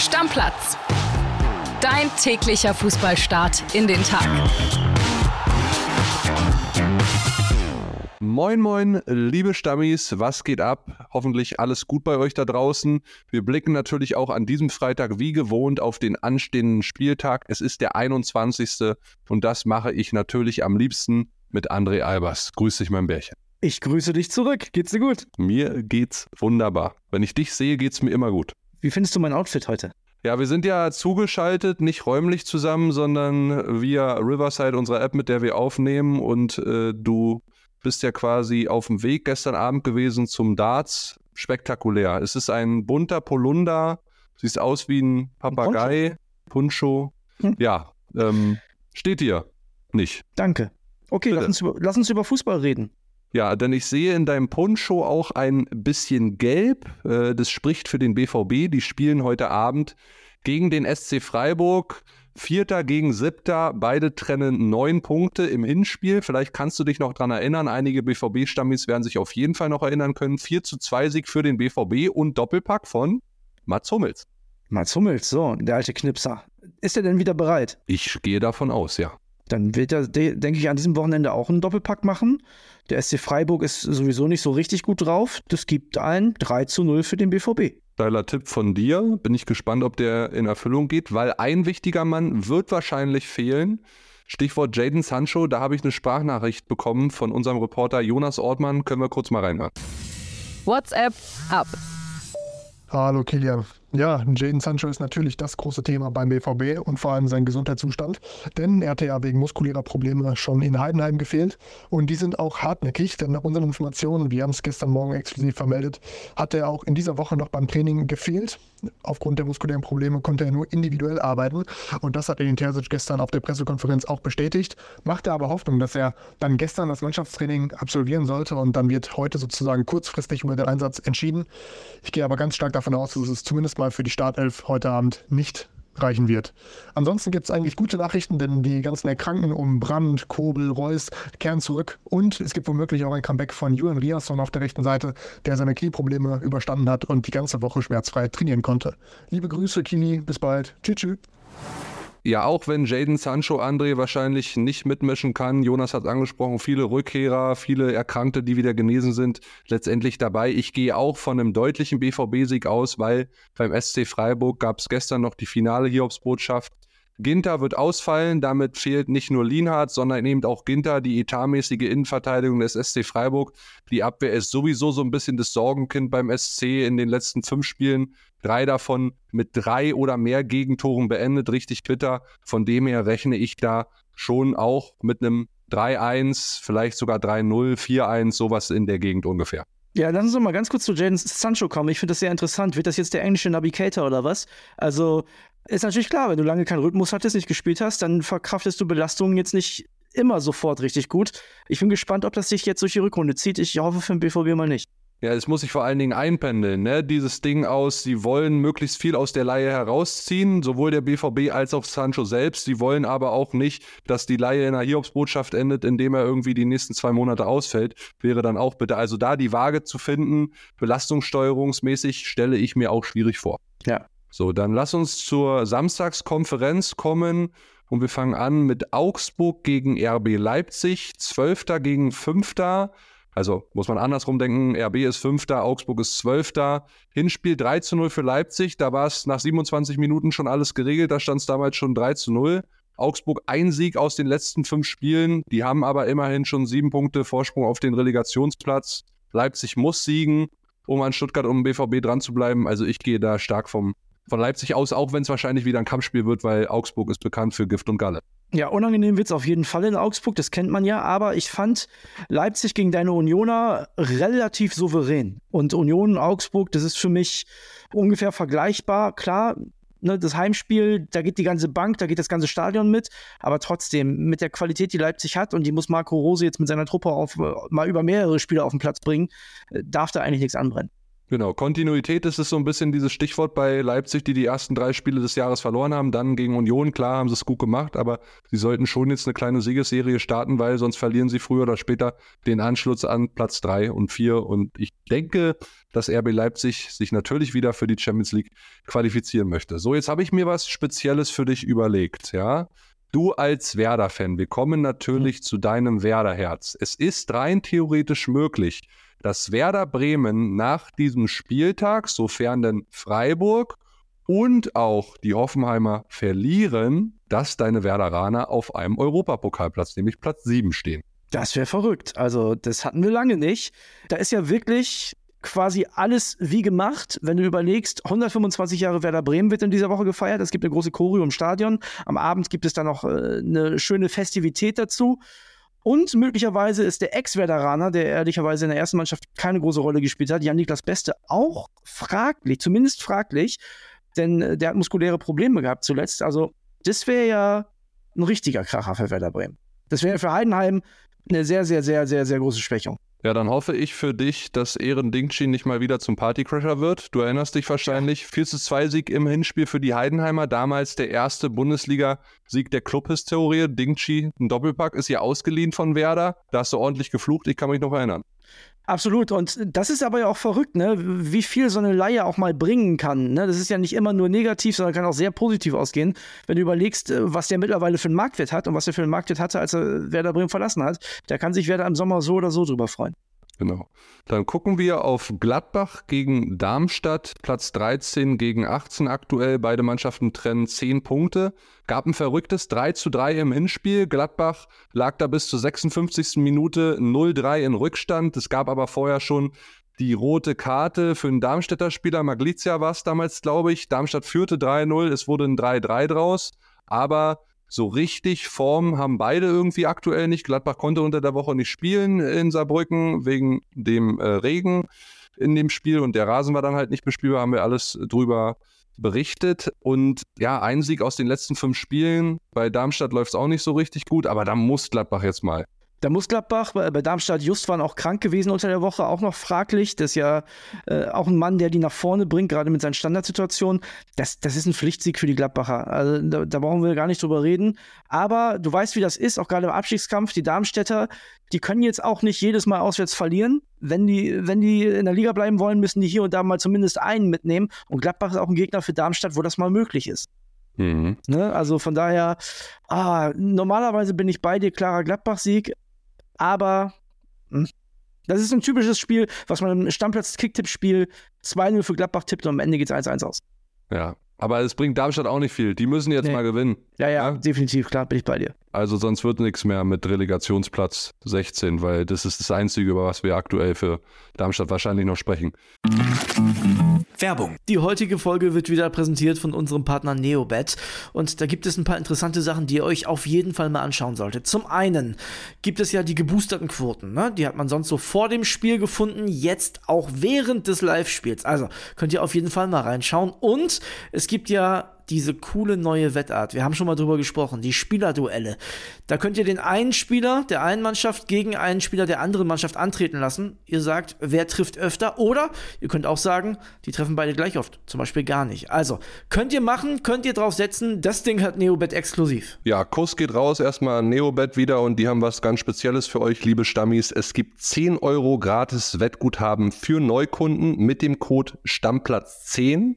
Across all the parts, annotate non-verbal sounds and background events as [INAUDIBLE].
Stammplatz. Dein täglicher Fußballstart in den Tag. Moin, moin, liebe Stammis, was geht ab? Hoffentlich alles gut bei euch da draußen. Wir blicken natürlich auch an diesem Freitag wie gewohnt auf den anstehenden Spieltag. Es ist der 21. und das mache ich natürlich am liebsten mit André Albers. Grüß dich, mein Bärchen. Ich grüße dich zurück. Geht's dir gut? Mir geht's wunderbar. Wenn ich dich sehe, geht's mir immer gut. Wie findest du mein Outfit heute? Ja, wir sind ja zugeschaltet, nicht räumlich zusammen, sondern via Riverside, unserer App, mit der wir aufnehmen. Und äh, du bist ja quasi auf dem Weg gestern Abend gewesen zum Darts. Spektakulär. Es ist ein bunter Polunder, siehst aus wie ein Papagei, Puncho. Hm. Ja, ähm, steht dir nicht. Danke. Okay, lass uns, über, lass uns über Fußball reden. Ja, denn ich sehe in deinem Poncho auch ein bisschen gelb. Äh, das spricht für den BVB. Die spielen heute Abend gegen den SC Freiburg. Vierter gegen Siebter, beide trennen neun Punkte im Hinspiel. Vielleicht kannst du dich noch dran erinnern. Einige BVB-Stammis werden sich auf jeden Fall noch erinnern können. 4 zu 2 Sieg für den BVB und Doppelpack von Mats Hummels. Mats Hummels, so, der alte Knipser. Ist er denn wieder bereit? Ich gehe davon aus, ja. Dann wird er, denke ich, an diesem Wochenende auch einen Doppelpack machen. Der SC Freiburg ist sowieso nicht so richtig gut drauf. Das gibt ein 3 zu 0 für den BVB. Steiler Tipp von dir. Bin ich gespannt, ob der in Erfüllung geht, weil ein wichtiger Mann wird wahrscheinlich fehlen. Stichwort Jaden Sancho, da habe ich eine Sprachnachricht bekommen von unserem Reporter Jonas Ortmann. Können wir kurz mal reinhören. WhatsApp ab. Hallo Kilian. Ja, Jaden Sancho ist natürlich das große Thema beim BVB und vor allem sein Gesundheitszustand. Denn er hatte ja wegen muskulärer Probleme schon in Heidenheim gefehlt. Und die sind auch hartnäckig, denn nach unseren Informationen, wir haben es gestern Morgen exklusiv vermeldet, hat er auch in dieser Woche noch beim Training gefehlt. Aufgrund der muskulären Probleme konnte er nur individuell arbeiten. Und das hat Edin Terzic gestern auf der Pressekonferenz auch bestätigt. Machte aber Hoffnung, dass er dann gestern das Mannschaftstraining absolvieren sollte. Und dann wird heute sozusagen kurzfristig über den Einsatz entschieden. Ich gehe aber ganz stark davon aus, dass es zumindest mal für die Startelf heute Abend nicht reichen wird. Ansonsten gibt es eigentlich gute Nachrichten, denn die ganzen Erkrankten um Brand, Kobel, Reus kehren zurück und es gibt womöglich auch ein Comeback von Julian Riasson auf der rechten Seite, der seine Knieprobleme überstanden hat und die ganze Woche schmerzfrei trainieren konnte. Liebe Grüße, Kini, bis bald. Tschüss. tschüss. Ja, auch wenn Jaden Sancho André wahrscheinlich nicht mitmischen kann, Jonas hat angesprochen, viele Rückkehrer, viele Erkrankte, die wieder genesen sind, letztendlich dabei. Ich gehe auch von einem deutlichen BVB-Sieg aus, weil beim SC Freiburg gab es gestern noch die finale Hiobsbotschaft. Ginter wird ausfallen, damit fehlt nicht nur Lienhardt, sondern eben auch Ginter, die etatmäßige Innenverteidigung des SC Freiburg. Die Abwehr ist sowieso so ein bisschen das Sorgenkind beim SC in den letzten fünf Spielen. Drei davon mit drei oder mehr Gegentoren beendet, richtig bitter. Von dem her rechne ich da schon auch mit einem 3-1, vielleicht sogar 3-0, 4-1, sowas in der Gegend ungefähr. Ja, lass uns doch mal ganz kurz zu Jaden Sancho kommen. Ich finde das sehr interessant. Wird das jetzt der englische Navigator oder was? Also, ist natürlich klar, wenn du lange keinen Rhythmus hattest, nicht gespielt hast, dann verkraftest du Belastungen jetzt nicht immer sofort richtig gut. Ich bin gespannt, ob das sich jetzt durch die Rückrunde zieht. Ich hoffe für den BVB mal nicht. Ja, es muss sich vor allen Dingen einpendeln, ne? Dieses Ding aus, sie wollen möglichst viel aus der Laie herausziehen, sowohl der BVB als auch Sancho selbst. Sie wollen aber auch nicht, dass die Laie in einer Hiobsbotschaft endet, indem er irgendwie die nächsten zwei Monate ausfällt. Wäre dann auch bitte. Also da die Waage zu finden, belastungssteuerungsmäßig, stelle ich mir auch schwierig vor. Ja. So, dann lass uns zur Samstagskonferenz kommen. Und wir fangen an mit Augsburg gegen RB Leipzig, Zwölfter gegen Fünfter. Also muss man andersrum denken, RB ist Fünfter, Augsburg ist Zwölfter. Hinspiel 3 zu 0 für Leipzig, da war es nach 27 Minuten schon alles geregelt, da stand es damals schon 3 zu 0. Augsburg ein Sieg aus den letzten fünf Spielen, die haben aber immerhin schon sieben Punkte Vorsprung auf den Relegationsplatz. Leipzig muss siegen, um an Stuttgart um BVB dran zu bleiben. Also ich gehe da stark vom, von Leipzig aus, auch wenn es wahrscheinlich wieder ein Kampfspiel wird, weil Augsburg ist bekannt für Gift und Galle. Ja, unangenehm wird es auf jeden Fall in Augsburg, das kennt man ja, aber ich fand Leipzig gegen deine Unioner relativ souverän. Und Union Augsburg, das ist für mich ungefähr vergleichbar. Klar, ne, das Heimspiel, da geht die ganze Bank, da geht das ganze Stadion mit, aber trotzdem, mit der Qualität, die Leipzig hat, und die muss Marco Rose jetzt mit seiner Truppe auf, mal über mehrere Spiele auf den Platz bringen, äh, darf da eigentlich nichts anbrennen. Genau, Kontinuität ist es so ein bisschen dieses Stichwort bei Leipzig, die die ersten drei Spiele des Jahres verloren haben. Dann gegen Union, klar, haben sie es gut gemacht, aber sie sollten schon jetzt eine kleine Siegesserie starten, weil sonst verlieren sie früher oder später den Anschluss an Platz drei und vier. Und ich denke, dass RB Leipzig sich natürlich wieder für die Champions League qualifizieren möchte. So, jetzt habe ich mir was Spezielles für dich überlegt, ja. Du als Werder-Fan, wir kommen natürlich mhm. zu deinem Werder-Herz. Es ist rein theoretisch möglich, dass Werder Bremen nach diesem Spieltag, sofern denn Freiburg und auch die Hoffenheimer verlieren, dass deine Werderaner auf einem Europapokalplatz, nämlich Platz 7 stehen. Das wäre verrückt. Also, das hatten wir lange nicht. Da ist ja wirklich quasi alles wie gemacht, wenn du überlegst, 125 Jahre Werder Bremen wird in dieser Woche gefeiert. Es gibt eine große Choreo im Stadion. Am Abend gibt es dann noch äh, eine schöne Festivität dazu. Und möglicherweise ist der Ex-Werderaner, der ehrlicherweise in der ersten Mannschaft keine große Rolle gespielt hat, Jan-Niklas Beste, auch fraglich, zumindest fraglich, denn äh, der hat muskuläre Probleme gehabt zuletzt. Also, das wäre ja ein richtiger Kracher für Werder Bremen. Das wäre für Heidenheim eine sehr, sehr, sehr, sehr, sehr große Schwächung. Ja, dann hoffe ich für dich, dass Ehren Dingchi nicht mal wieder zum Partycrasher wird. Du erinnerst dich wahrscheinlich. 4 zu 2 Sieg im Hinspiel für die Heidenheimer. Damals der erste Bundesliga-Sieg der Clubhistorie. Dingchi, ein Doppelpack, ist hier ausgeliehen von Werder. Da hast du ordentlich geflucht. Ich kann mich noch erinnern. Absolut. Und das ist aber ja auch verrückt, ne? wie viel so eine Laie auch mal bringen kann. Ne? Das ist ja nicht immer nur negativ, sondern kann auch sehr positiv ausgehen. Wenn du überlegst, äh, was der mittlerweile für einen Marktwert hat und was er für einen Marktwert hatte, als er Werder Bremen verlassen hat, da kann sich Werder im Sommer so oder so drüber freuen. Genau. Dann gucken wir auf Gladbach gegen Darmstadt, Platz 13 gegen 18 aktuell. Beide Mannschaften trennen 10 Punkte. Gab ein verrücktes 3 zu 3 im Hinspiel. Gladbach lag da bis zur 56. Minute 0-3 in Rückstand. Es gab aber vorher schon die rote Karte für einen Darmstädter Spieler. Maglizia war es damals, glaube ich. Darmstadt führte 3-0. Es wurde ein 3-3 draus. Aber so richtig Form haben beide irgendwie aktuell nicht. Gladbach konnte unter der Woche nicht spielen in Saarbrücken wegen dem äh, Regen in dem Spiel und der Rasen war dann halt nicht bespielbar, haben wir alles drüber berichtet. Und ja, ein Sieg aus den letzten fünf Spielen. Bei Darmstadt läuft es auch nicht so richtig gut, aber da muss Gladbach jetzt mal da muss Gladbach, bei, bei Darmstadt Just waren auch krank gewesen unter der Woche, auch noch fraglich. Das ist ja äh, auch ein Mann, der die nach vorne bringt, gerade mit seinen Standardsituationen. Das, das ist ein Pflichtsieg für die Gladbacher. Also da, da brauchen wir gar nicht drüber reden. Aber du weißt, wie das ist, auch gerade im Abstiegskampf. Die Darmstädter, die können jetzt auch nicht jedes Mal auswärts verlieren. Wenn die, wenn die in der Liga bleiben wollen, müssen die hier und da mal zumindest einen mitnehmen. Und Gladbach ist auch ein Gegner für Darmstadt, wo das mal möglich ist. Mhm. Ne? Also von daher, ah, normalerweise bin ich bei dir, klarer Gladbach-Sieg, aber hm, das ist ein typisches Spiel, was man im Stammplatz-Kicktipp-Spiel 2-0 für Gladbach tippt und am Ende geht es 1-1 aus. Ja, aber es bringt Darmstadt auch nicht viel. Die müssen jetzt nee. mal gewinnen. Ja, ja, ja, definitiv, klar, bin ich bei dir. Also sonst wird nichts mehr mit Relegationsplatz 16, weil das ist das Einzige, über was wir aktuell für Darmstadt wahrscheinlich noch sprechen. Werbung. Die heutige Folge wird wieder präsentiert von unserem Partner Neobet und da gibt es ein paar interessante Sachen, die ihr euch auf jeden Fall mal anschauen solltet. Zum einen gibt es ja die geboosterten Quoten, ne? die hat man sonst so vor dem Spiel gefunden, jetzt auch während des Live-Spiels. Also könnt ihr auf jeden Fall mal reinschauen und es gibt ja diese coole neue Wettart. Wir haben schon mal drüber gesprochen, die Spielerduelle. Da könnt ihr den einen Spieler der einen Mannschaft gegen einen Spieler der anderen Mannschaft antreten lassen. Ihr sagt, wer trifft öfter oder ihr könnt auch sagen, die treffen beide gleich oft, zum Beispiel gar nicht. Also, könnt ihr machen, könnt ihr drauf setzen, das Ding hat Neobet exklusiv. Ja, Kuss geht raus erstmal an Neobet wieder und die haben was ganz Spezielles für euch, liebe Stammis. Es gibt 10 Euro gratis Wettguthaben für Neukunden mit dem Code Stammplatz 10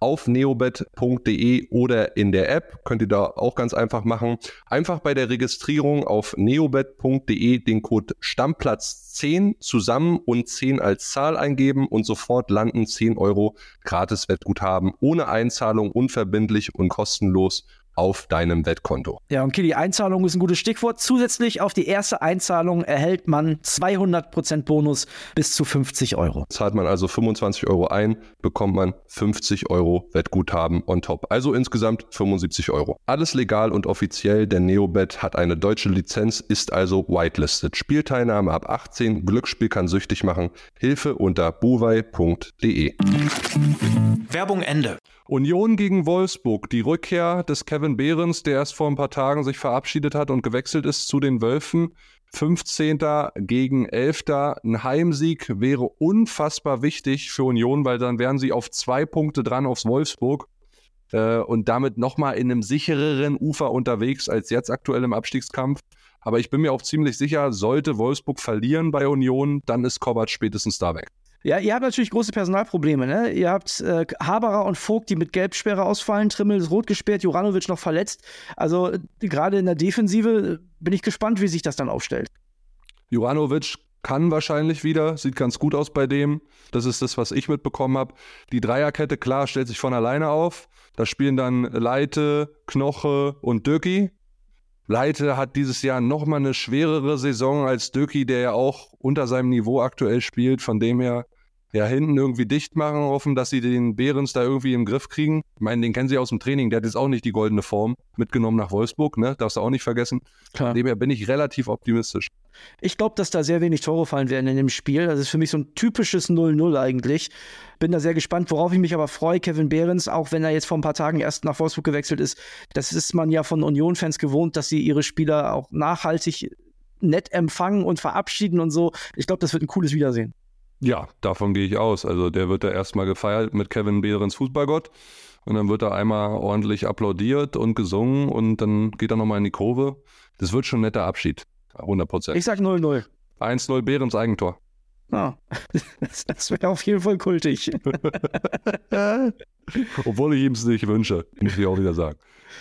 auf neobet.de oder in der App. Könnt ihr da auch ganz einfach machen. Einfach bei der Registrierung auf neobet.de den Code Stammplatz 10 zusammen und 10 als Zahl eingeben und sofort landen 10 Euro gratis Wettguthaben ohne Einzahlung, unverbindlich und kostenlos auf deinem Wettkonto. Ja, und Kili, Einzahlung ist ein gutes Stichwort. Zusätzlich auf die erste Einzahlung erhält man 200% Bonus bis zu 50 Euro. Zahlt man also 25 Euro ein, bekommt man 50 Euro Wettguthaben on top. Also insgesamt 75 Euro. Alles legal und offiziell. Der Neobet hat eine deutsche Lizenz, ist also whitelisted. Spielteilnahme ab 18. Glücksspiel kann süchtig machen. Hilfe unter buwei.de. Werbung Ende. Union gegen Wolfsburg. Die Rückkehr des Kevin Behrens, der erst vor ein paar Tagen sich verabschiedet hat und gewechselt ist zu den Wölfen. 15. gegen 11. Ein Heimsieg wäre unfassbar wichtig für Union, weil dann wären sie auf zwei Punkte dran aufs Wolfsburg äh, und damit nochmal in einem sichereren Ufer unterwegs als jetzt aktuell im Abstiegskampf. Aber ich bin mir auch ziemlich sicher, sollte Wolfsburg verlieren bei Union, dann ist Kovac spätestens da weg. Ja, ihr habt natürlich große Personalprobleme. Ne? Ihr habt äh, Haberer und Vogt, die mit Gelbsperre ausfallen. Trimmel ist rot gesperrt, Juranovic noch verletzt. Also gerade in der Defensive bin ich gespannt, wie sich das dann aufstellt. Juranovic kann wahrscheinlich wieder, sieht ganz gut aus bei dem. Das ist das, was ich mitbekommen habe. Die Dreierkette, klar, stellt sich von alleine auf. Da spielen dann Leite, Knoche und Döcki. Leite hat dieses Jahr nochmal eine schwerere Saison als Döcki, der ja auch unter seinem Niveau aktuell spielt. Von dem her ja hinten irgendwie dicht machen, hoffen, dass sie den Behrens da irgendwie im Griff kriegen. Ich meine, den kennen sie aus dem Training, der hat jetzt auch nicht die goldene Form mitgenommen nach Wolfsburg, ne? Darfst du auch nicht vergessen. Klar. Dem her bin ich relativ optimistisch. Ich glaube, dass da sehr wenig Tore fallen werden in dem Spiel. Das ist für mich so ein typisches 0-0 eigentlich. Bin da sehr gespannt, worauf ich mich aber freue. Kevin Behrens, auch wenn er jetzt vor ein paar Tagen erst nach Wolfsburg gewechselt ist, das ist man ja von Union-Fans gewohnt, dass sie ihre Spieler auch nachhaltig nett empfangen und verabschieden und so. Ich glaube, das wird ein cooles Wiedersehen. Ja, davon gehe ich aus. Also der wird da erstmal gefeiert mit Kevin Behrens Fußballgott. Und dann wird er einmal ordentlich applaudiert und gesungen und dann geht er nochmal in die Kurve. Das wird schon ein netter Abschied. 100 Prozent. Ich sag 0-0. 1-0 Behrens Eigentor. Ah, das, [LAUGHS] das wäre auf jeden Fall kultig. [LAUGHS] Obwohl ich ihm es nicht wünsche, muss ich auch wieder sagen.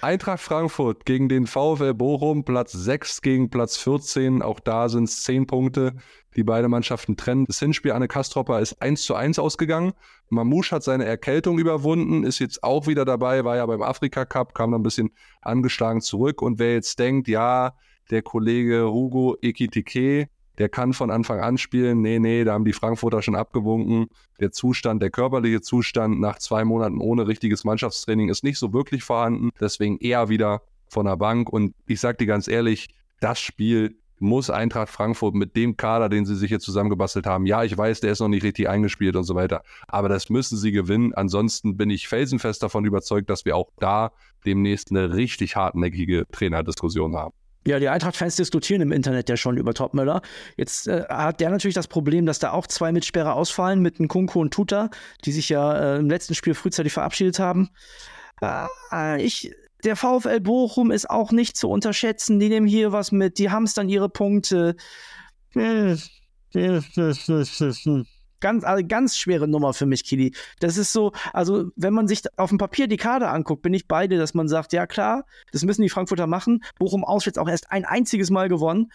Eintracht Frankfurt gegen den VfL Bochum, Platz 6 gegen Platz 14. Auch da sind es 10 Punkte, die beide Mannschaften trennen. Das Hinspiel Anne Kastropper ist 1 zu 1 ausgegangen. Mamouche hat seine Erkältung überwunden, ist jetzt auch wieder dabei, war ja beim Afrika Cup, kam dann ein bisschen angeschlagen zurück. Und wer jetzt denkt, ja, der Kollege Hugo Ekitike, der kann von Anfang an spielen. Nee, nee, da haben die Frankfurter schon abgewunken. Der Zustand, der körperliche Zustand nach zwei Monaten ohne richtiges Mannschaftstraining ist nicht so wirklich vorhanden. Deswegen eher wieder von der Bank. Und ich sag dir ganz ehrlich, das Spiel muss Eintracht Frankfurt mit dem Kader, den sie sich hier zusammengebastelt haben, ja, ich weiß, der ist noch nicht richtig eingespielt und so weiter, aber das müssen sie gewinnen. Ansonsten bin ich felsenfest davon überzeugt, dass wir auch da demnächst eine richtig hartnäckige Trainerdiskussion haben. Ja, die Eintracht-Fans diskutieren im Internet ja schon über Topmüller. Jetzt äh, hat der natürlich das Problem, dass da auch zwei Mitsperre ausfallen mit Nkunku und Tuta, die sich ja äh, im letzten Spiel frühzeitig verabschiedet haben. Äh, ich, der VfL Bochum ist auch nicht zu unterschätzen. Die nehmen hier was mit, die dann ihre Punkte ganz, also ganz schwere Nummer für mich, Kili. Das ist so, also wenn man sich auf dem Papier die Kader anguckt, bin ich beide, dass man sagt, ja klar, das müssen die Frankfurter machen. Bochum auswärts auch erst ein einziges Mal gewonnen.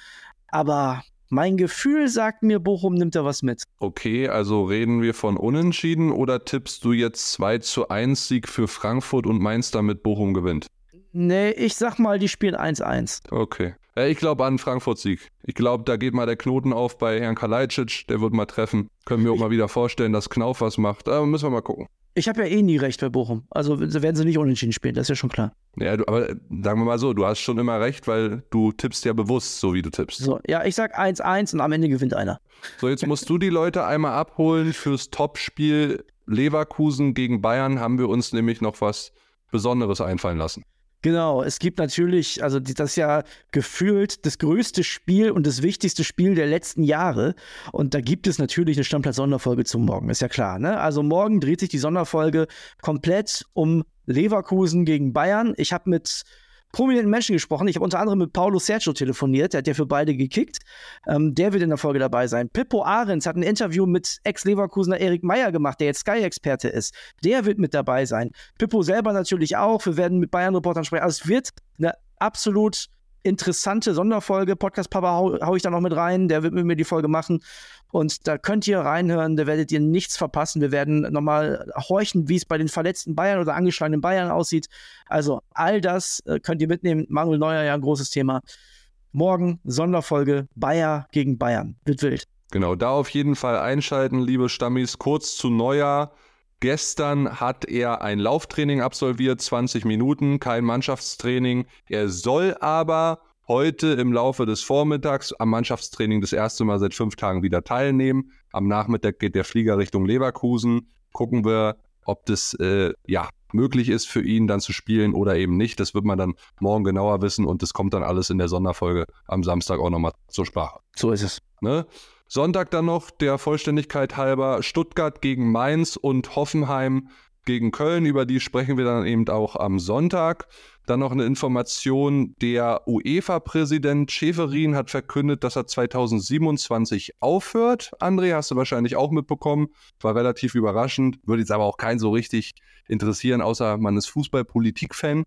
Aber mein Gefühl sagt mir, Bochum nimmt da was mit. Okay, also reden wir von Unentschieden oder tippst du jetzt 2 zu 1 Sieg für Frankfurt und meinst damit Bochum gewinnt? Nee, ich sag mal, die spielen 1-1. Okay. Ja, ich glaube an Frankfurt-Sieg. Ich glaube, da geht mal der Knoten auf bei Herrn Kalajdzic. Der wird mal treffen. Können wir auch mal wieder vorstellen, dass Knauf was macht. Aber müssen wir mal gucken. Ich habe ja eh nie recht bei Bochum. Also werden sie nicht unentschieden spielen, das ist ja schon klar. Ja, du, aber sagen wir mal so, du hast schon immer recht, weil du tippst ja bewusst, so wie du tippst. So, ja, ich sag 1-1 und am Ende gewinnt einer. So, jetzt musst du die Leute einmal abholen fürs Topspiel Leverkusen gegen Bayern. Haben wir uns nämlich noch was Besonderes einfallen lassen. Genau, es gibt natürlich, also das ist ja gefühlt das größte Spiel und das wichtigste Spiel der letzten Jahre. Und da gibt es natürlich eine Stammplatz-Sonderfolge zum Morgen, ist ja klar. Ne? Also morgen dreht sich die Sonderfolge komplett um Leverkusen gegen Bayern. Ich habe mit prominenten Menschen gesprochen. Ich habe unter anderem mit Paulo Sergio telefoniert, der hat ja für beide gekickt. Ähm, der wird in der Folge dabei sein. Pippo Ahrens hat ein Interview mit Ex-Leverkusener Erik Meyer gemacht, der jetzt Sky-Experte ist. Der wird mit dabei sein. Pippo selber natürlich auch. Wir werden mit Bayern-Reportern sprechen. Also es wird eine absolut interessante Sonderfolge. Podcast Papa hau, hau ich da noch mit rein. Der wird mit mir die Folge machen. Und da könnt ihr reinhören, da werdet ihr nichts verpassen. Wir werden nochmal horchen, wie es bei den verletzten Bayern oder angeschlagenen Bayern aussieht. Also all das äh, könnt ihr mitnehmen. Manuel Neuer ja ein großes Thema. Morgen Sonderfolge Bayer gegen Bayern. Wird wild. Genau, da auf jeden Fall einschalten, liebe Stammis. Kurz zu Neuer. Gestern hat er ein Lauftraining absolviert, 20 Minuten, kein Mannschaftstraining. Er soll aber heute im Laufe des Vormittags am Mannschaftstraining das erste Mal seit fünf Tagen wieder teilnehmen. Am Nachmittag geht der Flieger Richtung Leverkusen. Gucken wir, ob das äh, ja möglich ist für ihn dann zu spielen oder eben nicht. Das wird man dann morgen genauer wissen und das kommt dann alles in der Sonderfolge am Samstag auch nochmal zur Sprache. So ist es. Ne? Sonntag dann noch der Vollständigkeit halber Stuttgart gegen Mainz und Hoffenheim gegen Köln. Über die sprechen wir dann eben auch am Sonntag. Dann noch eine Information, der UEFA-Präsident Schäferin hat verkündet, dass er 2027 aufhört. André, hast du wahrscheinlich auch mitbekommen, war relativ überraschend, würde jetzt aber auch keinen so richtig interessieren, außer man ist Fußball-Politik-Fan.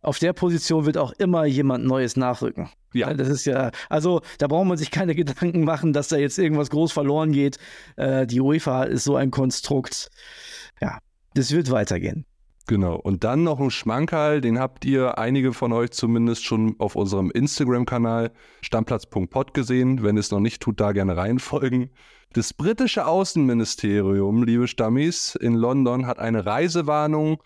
Auf der Position wird auch immer jemand Neues nachrücken. Ja. Das ist ja, also da braucht man sich keine [LAUGHS] Gedanken machen, dass da jetzt irgendwas groß verloren geht. Äh, die UEFA ist so ein Konstrukt. Ja, das wird weitergehen. Genau. Und dann noch ein Schmankerl, den habt ihr einige von euch zumindest schon auf unserem Instagram-Kanal stammplatz.pod gesehen. Wenn es noch nicht tut, da gerne reinfolgen. Das britische Außenministerium, liebe Stammis, in London hat eine Reisewarnung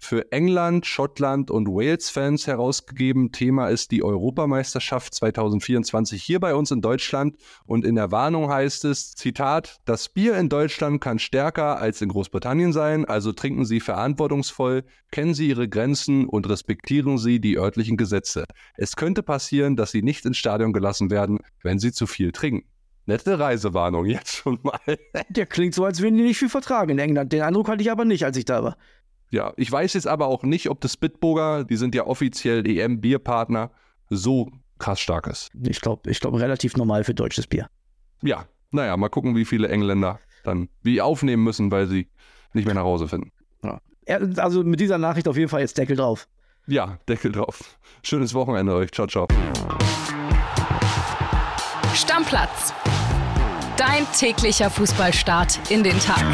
für England, Schottland und Wales-Fans herausgegeben. Thema ist die Europameisterschaft 2024 hier bei uns in Deutschland. Und in der Warnung heißt es, Zitat, das Bier in Deutschland kann stärker als in Großbritannien sein, also trinken Sie verantwortungsvoll, kennen Sie Ihre Grenzen und respektieren Sie die örtlichen Gesetze. Es könnte passieren, dass Sie nicht ins Stadion gelassen werden, wenn Sie zu viel trinken. Nette Reisewarnung jetzt schon mal. Der klingt so, als würden die nicht viel vertragen in England. Den Eindruck hatte ich aber nicht, als ich da war. Ja, ich weiß jetzt aber auch nicht, ob das Bitburger, die sind ja offiziell EM-Bierpartner, so krass stark ist. Ich glaube, ich glaub, relativ normal für deutsches Bier. Ja, naja, mal gucken, wie viele Engländer dann wie aufnehmen müssen, weil sie nicht mehr nach Hause finden. Ja. Also mit dieser Nachricht auf jeden Fall jetzt Deckel drauf. Ja, Deckel drauf. Schönes Wochenende euch. Ciao, ciao. Stammplatz. Dein täglicher Fußballstart in den Tag.